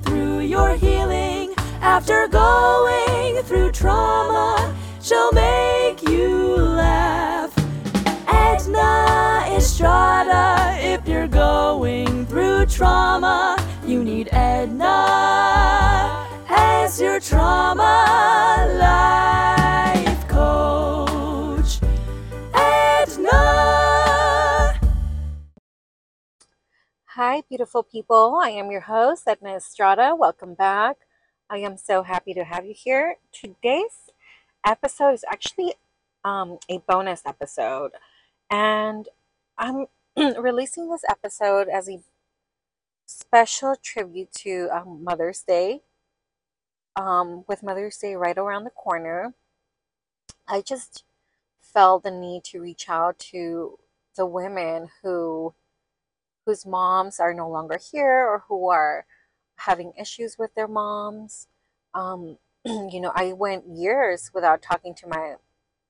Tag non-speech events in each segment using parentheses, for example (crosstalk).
through your healing. After going through trauma, she'll make you laugh. Edna Estrada, if you're going through trauma, you need Edna as your trauma life coach. Hi, beautiful people. I am your host, Edna Estrada. Welcome back. I am so happy to have you here. Today's episode is actually um, a bonus episode, and I'm (clears throat) releasing this episode as a special tribute to um, Mother's Day. Um, with Mother's Day right around the corner, I just felt the need to reach out to the women who whose moms are no longer here or who are having issues with their moms. Um, (clears throat) you know, I went years without talking to my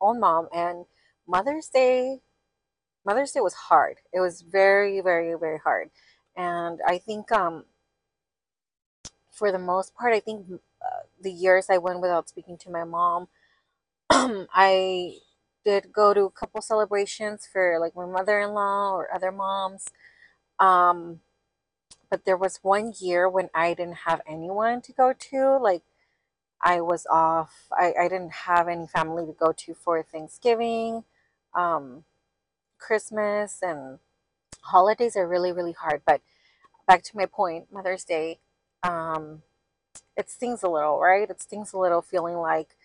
own mom, and Mother's Day, Mother's Day was hard. It was very, very, very hard, and I think um, for the most part, I think uh, the years I went without speaking to my mom, (clears throat) I did go to a couple celebrations for like my mother-in-law or other moms. Um, but there was one year when I didn't have anyone to go to. Like I was off. I, I didn't have any family to go to for Thanksgiving, um, Christmas, and holidays are really, really hard. But back to my point, Mother's Day, um, it stings a little, right? It stings a little feeling like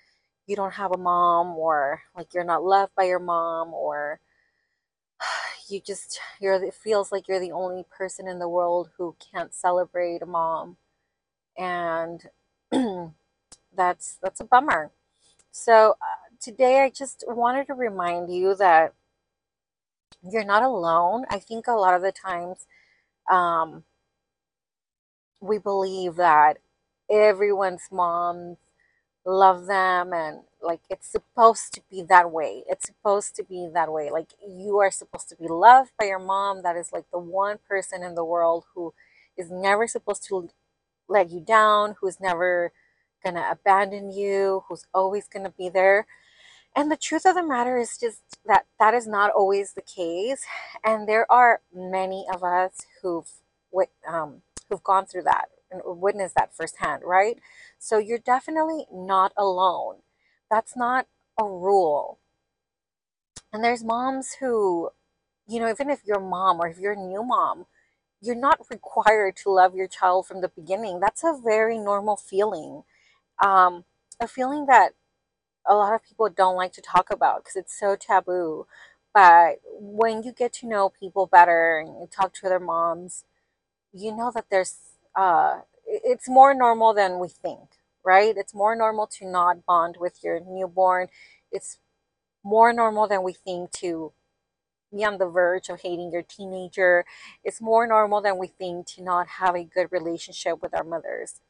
you don't have a mom or like you're not loved by your mom or you just you're it feels like you're the only person in the world who can't celebrate a mom. And (clears throat) that's that's a bummer. So uh, today i just wanted to remind you that you're not alone. I think a lot of the times um, we believe that everyone's moms love them and like it's supposed to be that way. It's supposed to be that way. Like you are supposed to be loved by your mom that is like the one person in the world who is never supposed to let you down who's never gonna abandon you who's always gonna be there. And the truth of the matter is just that that is not always the case. And there are many of us who've um, who've gone through that witnessed that firsthand right so you're definitely not alone. That's not a rule. And there's moms who, you know, even if you're mom or if you're a new mom, you're not required to love your child from the beginning. That's a very normal feeling. Um, a feeling that a lot of people don't like to talk about because it's so taboo. But when you get to know people better and you talk to other moms, you know that there's uh, it's more normal than we think, right? It's more normal to not bond with your newborn. It's more normal than we think to be on the verge of hating your teenager. It's more normal than we think to not have a good relationship with our mothers.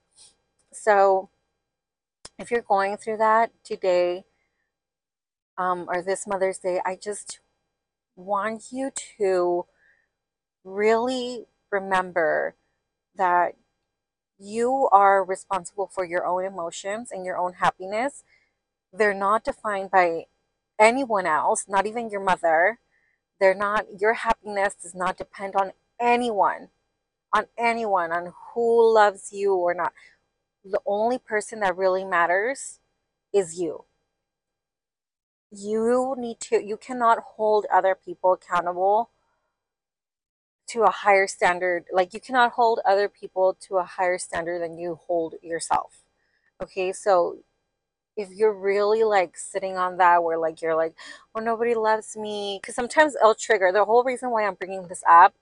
So, if you're going through that today um, or this Mother's Day, I just want you to really remember that you are responsible for your own emotions and your own happiness. They're not defined by anyone else, not even your mother. They're not, your happiness does not depend on anyone, on anyone, on who loves you or not. The only person that really matters is you. You need to, you cannot hold other people accountable to a higher standard. Like you cannot hold other people to a higher standard than you hold yourself. Okay, so if you're really like sitting on that where like you're like, well nobody loves me, because sometimes it'll trigger. The whole reason why I'm bringing this up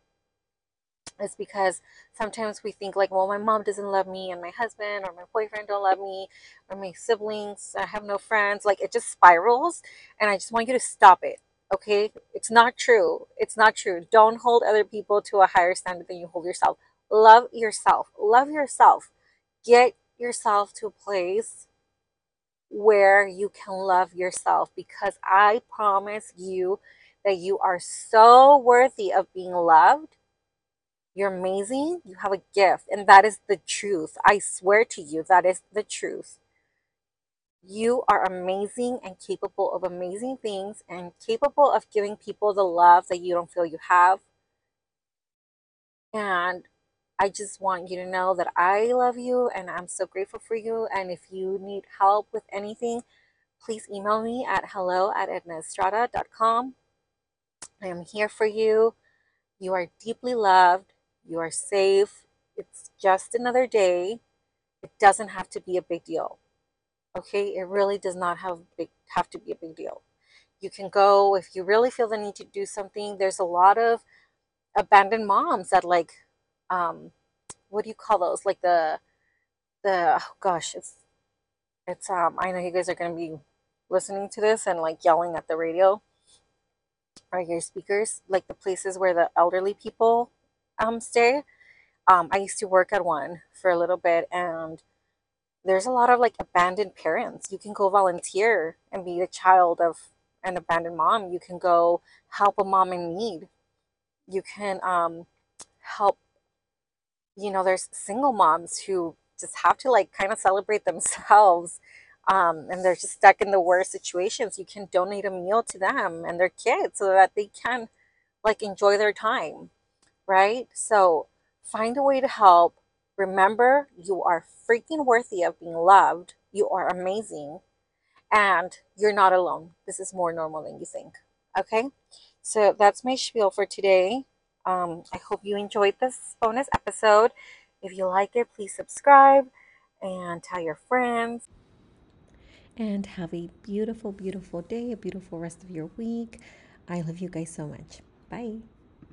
is because sometimes we think like, well, my mom doesn't love me, and my husband or my boyfriend don't love me, or my siblings, I have no friends. Like it just spirals, and I just want you to stop it. Okay, it's not true. It's not true. Don't hold other people to a higher standard than you hold yourself. Love yourself. Love yourself. Get yourself to a place where you can love yourself because I promise you that you are so worthy of being loved You're amazing. You have a gift, and that is the truth. I swear to you, that is the truth. You are amazing and capable of amazing things and capable of giving people the love that you don't feel you have. And I just want you to know that I love you and I'm so grateful for you. And if you need help with anything, please email me at hello at ednaestrada.com. I am here for you. You are deeply loved. You are safe. It's just another day. It doesn't have to be a big deal. Okay, it really does not have big have to be a big deal. You can go if you really feel the need to do something. There's a lot of abandoned moms that like um what do you call those? Like the the oh gosh, it's it's um I know you guys are gonna be listening to this and like yelling at the radio or your speakers, like the places where the elderly people um stay. Um, I used to work at one for a little bit and there's a lot of like abandoned parents. You can go volunteer and be the child of an abandoned mom. You can go help a mom in need. You can um, help, you know, there's single moms who just have to like kind of celebrate themselves um, and they're just stuck in the worst situations. You can donate a meal to them and their kids so that they can like enjoy their time, right? So find a way to help Remember, you are freaking worthy of being loved. You are amazing. And you're not alone. This is more normal than you think. Okay? So that's my spiel for today. Um, I hope you enjoyed this bonus episode. If you like it, please subscribe and tell your friends. And have a beautiful, beautiful day, a beautiful rest of your week. I love you guys so much. Bye.